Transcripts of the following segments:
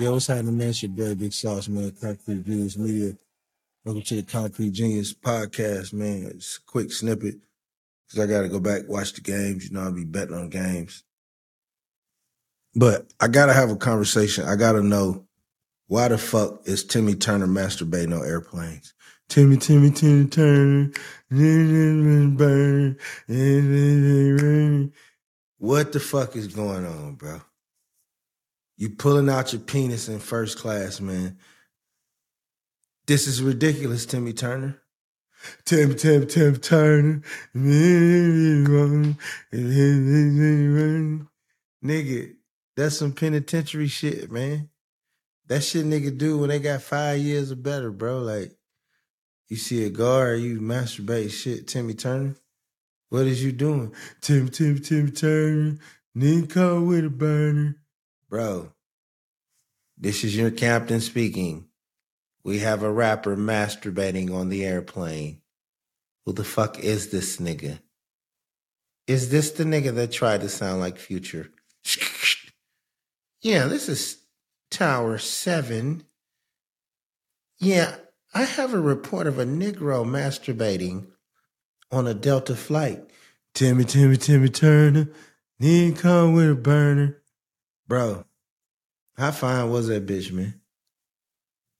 Yo, what's happening, man? It's your boy, Big Sauce, man. Concrete Genius Media. Welcome to the Concrete Genius podcast, man. It's a quick snippet because I got to go back watch the games. You know, I'll be betting on games. But I got to have a conversation. I got to know why the fuck is Timmy Turner masturbating on airplanes? Timmy, Timmy, Timmy Turner. What the fuck is going on, bro? You pulling out your penis in first class, man. This is ridiculous, Timmy Turner. Tim, Tim, Tim Turner. Nigga, that's some penitentiary shit, man. That shit nigga do when they got five years or better, bro. Like, you see a guard, you masturbate shit, Timmy Turner. What is you doing? Tim, Tim, Tim Turner. Nico with a burner. Bro, this is your captain speaking. We have a rapper masturbating on the airplane. Who the fuck is this nigga? Is this the nigga that tried to sound like Future? yeah, this is Tower 7. Yeah, I have a report of a Negro masturbating on a Delta flight. Timmy, Timmy, Timmy Turner. Need come with a burner. Bro, how fine was that bitch, man?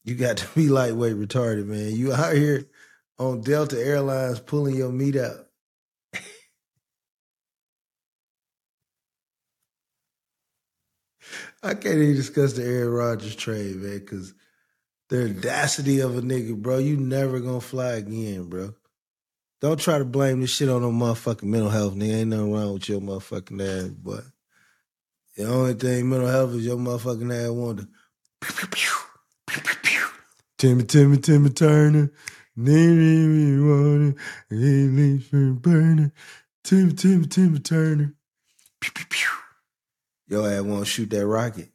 You got to be lightweight retarded, man. You out here on Delta Airlines pulling your meat out. I can't even discuss the Aaron Rodgers trade, man, because the audacity of a nigga, bro. You never gonna fly again, bro. Don't try to blame this shit on no motherfucking mental health, nigga. Ain't nothing wrong with your motherfucking ass, but the only thing mental health is your motherfucking ass wonder. Timmy, Timmy, Timmy Turner. Need water, leaves for burning. Timmy, Timmy, Timmy Turner. Pew, pew, pew. Your ass won't shoot that rocket.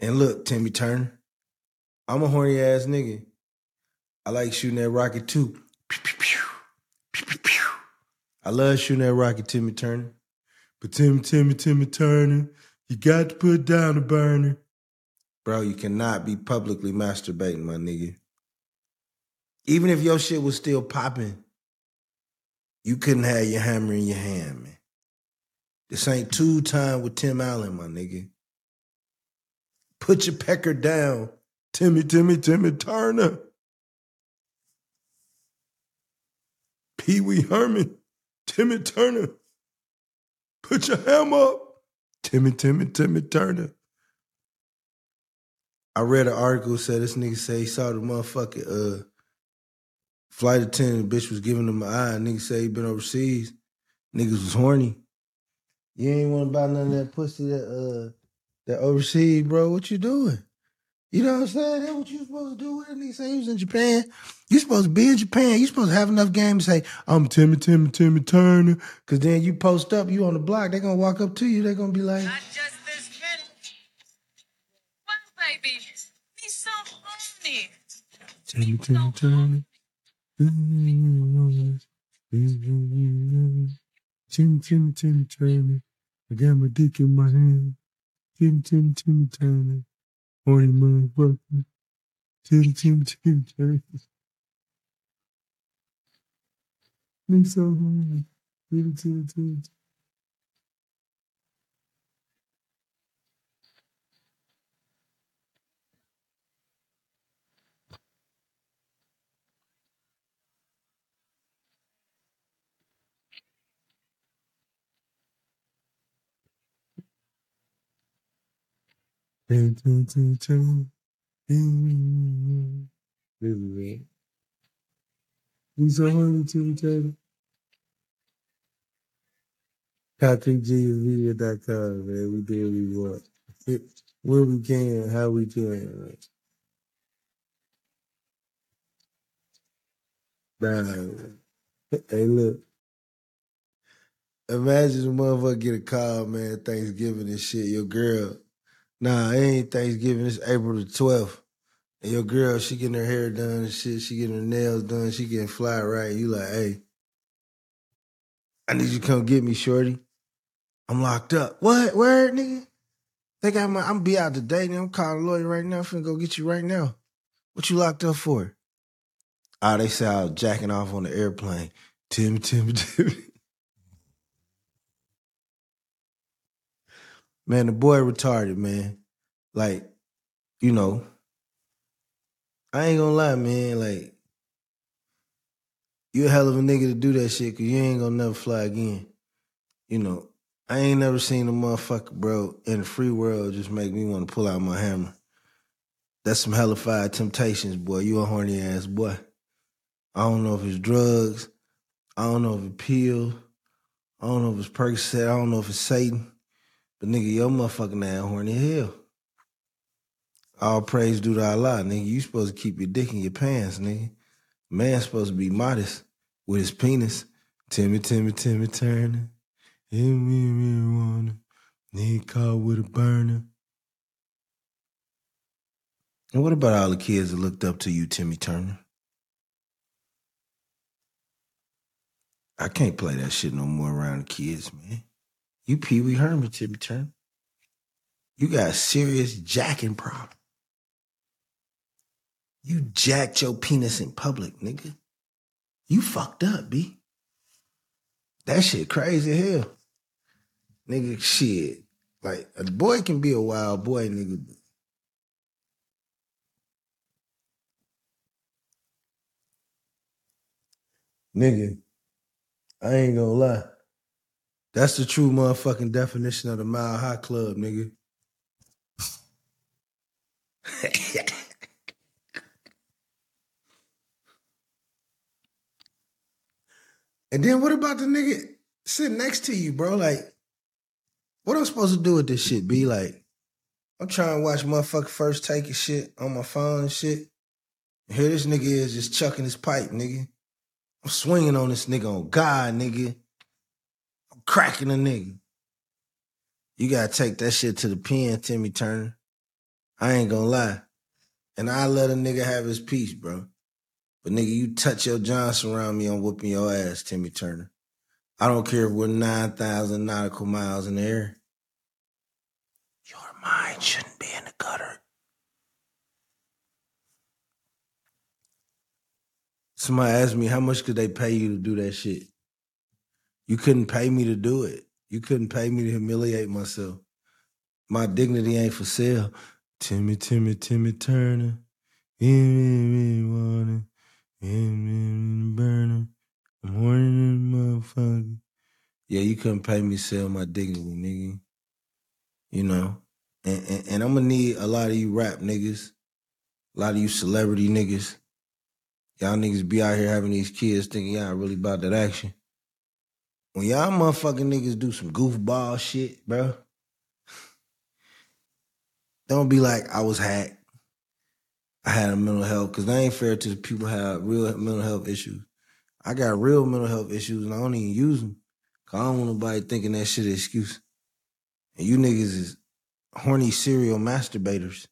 And look, Timmy Turner, I'm a horny ass nigga. I like shooting that rocket too. Pew, pew, pew. Pew, pew, pew. I love shooting that rocket, Timmy Turner. But Timmy, Timmy, Timmy Turner, you got to put down the burner. Bro, you cannot be publicly masturbating, my nigga. Even if your shit was still popping, you couldn't have your hammer in your hand, man. This ain't Tool Time with Tim Allen, my nigga. Put your pecker down, Timmy, Timmy, Timmy Turner. Pee Wee Herman, Timmy Turner. Put your hammer up, Timmy, Timmy, Timmy Turner. I read an article said this nigga say he saw the motherfucking uh flight attendant bitch was giving him an eye. Nigga say he been overseas. Niggas was horny. You ain't want to buy none of that pussy that uh that overseas, bro. What you doing? You know what I'm saying? That's what you supposed to do with it. Nigga say he was in Japan. You supposed to be in Japan. You supposed to have enough game to say, I'm Timmy, Timmy, Timmy Turner. Cause then you post up, you on the block, they're gonna walk up to you, they're gonna be like, Not just this minute. Well, baby, he's so horny. Timmy, Timmy Turner. Timmy, Timmy, Timmy Turner. I got my dick in my hand. Timmy, Timmy, Timmy Turner. Horny motherfucker. Timmy, Timmy, Timmy Turner. Me so horny. Timmy, Timmy, Timmy. Timmy, Turner. We so horny, Timmy Turner. ConcreteGeniusMedia.com, man. We do what we want. Where we can, how we can. Nah. Hey, look. Imagine a motherfucker get a call, man, Thanksgiving and shit. Your girl, nah, it ain't Thanksgiving. It's April the 12th. And your girl, she getting her hair done and shit. She getting her nails done. She getting fly right. You like, hey, I need you to come get me, shorty. I'm locked up. What? Word, nigga? They got my. I'm be out today. I'm calling lawyer right now. I'm finna go get you right now. What you locked up for? Ah, they say I was jacking off on the airplane. Timmy, Timmy, Timmy. Man, the boy retarded, man. Like, you know, I ain't gonna lie, man. Like, you a hell of a nigga to do that shit because you ain't gonna never fly again. You know, I ain't never seen a motherfucker, bro, in the free world just make me want to pull out my hammer. That's some hellified temptations, boy. You a horny ass boy. I don't know if it's drugs. I don't know if it's pills. I don't know if it's Percocet. I don't know if it's Satan. But nigga, your motherfucking ass horny hell. All praise due to Allah, nigga. You supposed to keep your dick in your pants, nigga. Man supposed to be modest with his penis. Timmy, Timmy, Timmy Turner. Hit me, me, wanna. Need caught with a burner. And what about all the kids that looked up to you, Timmy Turner? I can't play that shit no more around the kids, man. You Pee Wee Herman, Timmy Turner. You got a serious jacking problem. You jacked your penis in public, nigga. You fucked up, B. That shit crazy hell. Nigga, shit. Like, a boy can be a wild boy, nigga. Nigga, I ain't gonna lie. That's the true motherfucking definition of the Mile High Club, nigga. and then what about the nigga sitting next to you, bro? Like, what am I supposed to do with this shit? Be like, I'm trying to watch motherfucker first take and shit on my phone and shit. And here this nigga is just chucking his pipe, nigga. I'm swinging on this nigga on God, nigga. Cracking a nigga. You gotta take that shit to the pen, Timmy Turner. I ain't gonna lie. And I let a nigga have his peace, bro. But nigga, you touch your Johnson around me, I'm whooping your ass, Timmy Turner. I don't care if we're 9,000 nautical miles in the air. Your mind shouldn't be in the gutter. Somebody asked me how much could they pay you to do that shit. You couldn't pay me to do it. You couldn't pay me to humiliate myself. My dignity ain't for sale. Timmy, Timmy, Timmy Turner. Burner. I'm horny in the motherfucker. Yeah, you couldn't pay me to sell my dignity, nigga. You know? And, and, and I'm gonna need a lot of you rap niggas, a lot of you celebrity niggas. Y'all niggas be out here having these kids thinking y'all really about that action. When y'all motherfucking niggas do some goofball shit, bro, don't be like, I was hacked. I had a mental health, because that ain't fair to the people who have real mental health issues. I got real mental health issues and I don't even use them. Cause I don't want nobody thinking that shit an excuse. And you niggas is horny serial masturbators,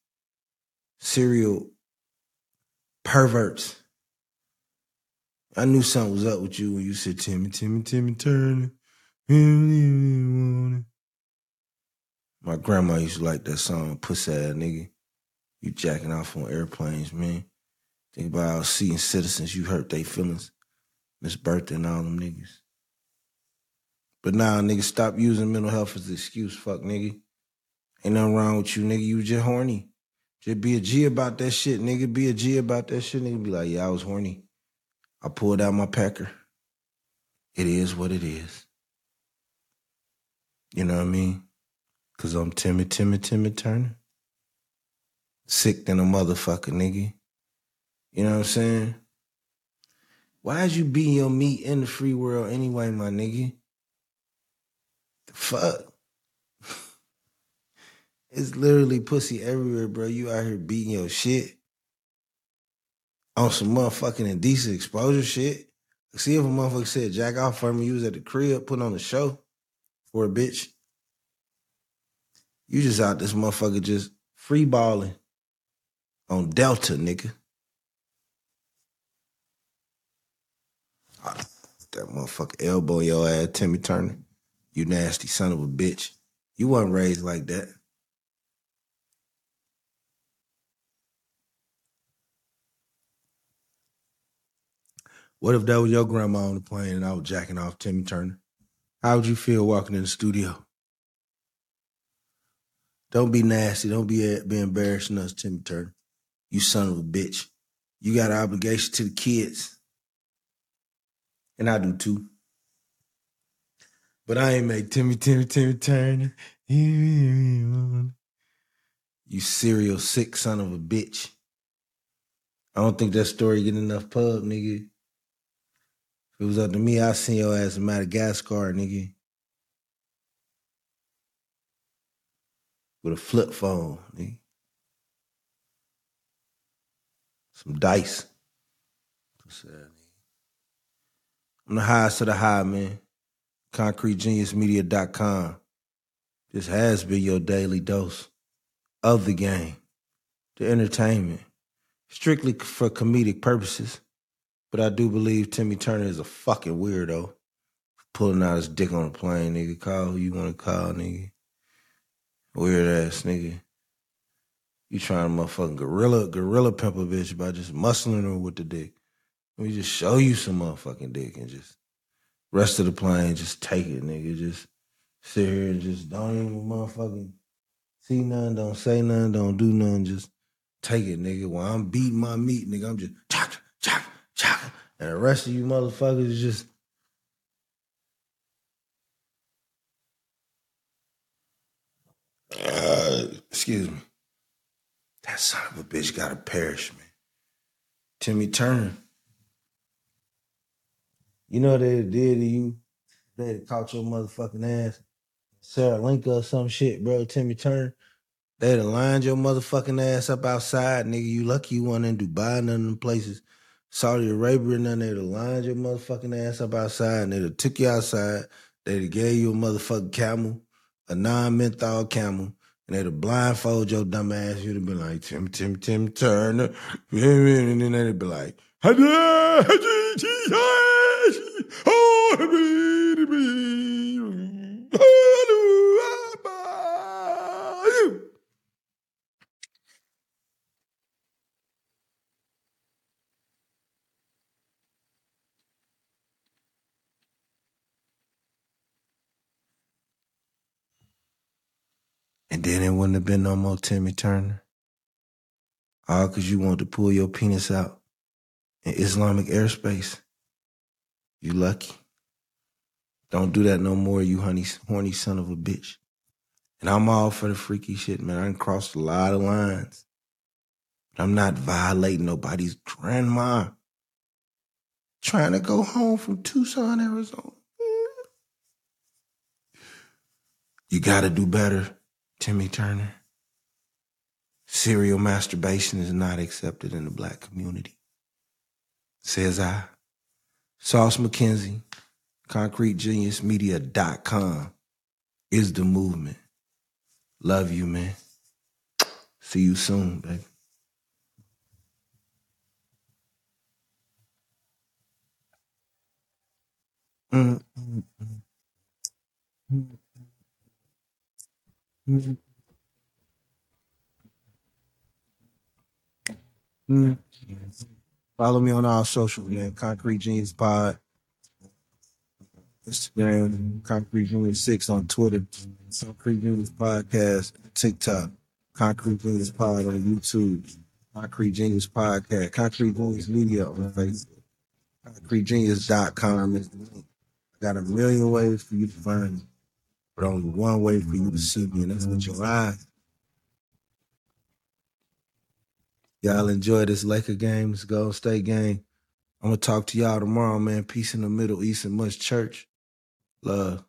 serial perverts. I knew something was up with you when you said Timmy, Timmy, Timmy Turner. My grandma used to like that song, Pussy Ass Nigga. You jacking off on airplanes, man. Think about seeing citizens, you hurt their feelings. Miss Bertha and all them niggas. But now, nah, nigga, stop using mental health as an excuse, fuck nigga. Ain't nothing wrong with you, nigga. You just horny. Just be a G about that shit, nigga. Be a G about that shit, nigga. Be like, yeah, I was horny. I pulled out my pecker. It is what it is. You know what I mean? Cause I'm Timmy, Timmy, Timmy Turner. Sick than a motherfucker, nigga. You know what I'm saying? Why is you beating your meat in the free world anyway, my nigga? The fuck? it's literally pussy everywhere, bro. You out here beating your shit on some motherfucking indecent exposure shit. See if a motherfucker said jack off for me, you was at the crib putting on a show for a bitch. You just out this motherfucker just free balling on Delta, nigga. That motherfucker elbow your ass, Timmy Turner. You nasty son of a bitch. You wasn't raised like that. What if that was your grandma on the plane and I was jacking off Timmy Turner? How would you feel walking in the studio? Don't be nasty. Don't be uh, be embarrassing us, Timmy Turner. You son of a bitch. You got an obligation to the kids. And I do too. But I ain't make Timmy, Timmy, Timmy Turner. You serial sick son of a bitch. I don't think that story get enough pub, nigga. If it was up to me, I'd send your ass in Madagascar, nigga. With a flip phone, nigga. Some dice. I'm the highest of the high, man. ConcreteGeniusMedia.com. This has been your daily dose of the game, the entertainment, strictly for comedic purposes. But I do believe Timmy Turner is a fucking weirdo. Pulling out his dick on a plane, nigga. Call who you want to call, nigga. Weird ass nigga. You trying to motherfucking gorilla, gorilla pepper bitch by just muscling her with the dick. Let me just show you some motherfucking dick and just rest of the plane, just take it, nigga. Just sit here and just don't even motherfucking see nothing, don't say nothing, don't do nothing, just take it, nigga. While I'm beating my meat, nigga, I'm just. And the rest of you motherfuckers just uh, excuse me. That son of a bitch gotta perish, man. Timmy Turner. You know what they did to you? They caught your motherfucking ass. Sri Lanka or some shit, bro. Timmy Turner. They'd have lined your motherfucking ass up outside, nigga. You lucky you weren't in Dubai, none of them places. Saudi Arabia and none, they'd have lined your motherfucking ass up outside and they'd have took you outside. They'd have gave you a motherfucking camel, a non-menthol camel, and they'd have blindfold your dumb ass. You'd have been like, Tim, Tim, Tim Turner. And then they'd be like, And then it wouldn't have been no more Timmy Turner. All because you wanted to pull your penis out in Islamic airspace. You lucky. Don't do that no more, you honey, horny son of a bitch. And I'm all for the freaky shit, man. I done crossed a lot of lines. But I'm not violating nobody's grandma. Trying to go home from Tucson, Arizona. You gotta do better. Timmy Turner. Serial masturbation is not accepted in the black community. Says I. Sauce McKenzie, ConcreteGeniusMedia.com is the movement. Love you, man. See you soon, baby. Mm-hmm. Mm-hmm. Follow me on all social, man. Concrete Genius Pod. Instagram, Concrete Genius 6 on Twitter. Concrete Genius Podcast, TikTok. Concrete Genius Pod on YouTube. Concrete Genius Podcast. Concrete Genius Media on Facebook. ConcreteGenius.com is the link. I got a million ways for you to find me but only one way for you to mm-hmm. see me, and that's with your mm-hmm. eyes. Y'all enjoy this Laker game, this Golden State game. I'm gonna talk to y'all tomorrow, man. Peace in the Middle East and much church. Love.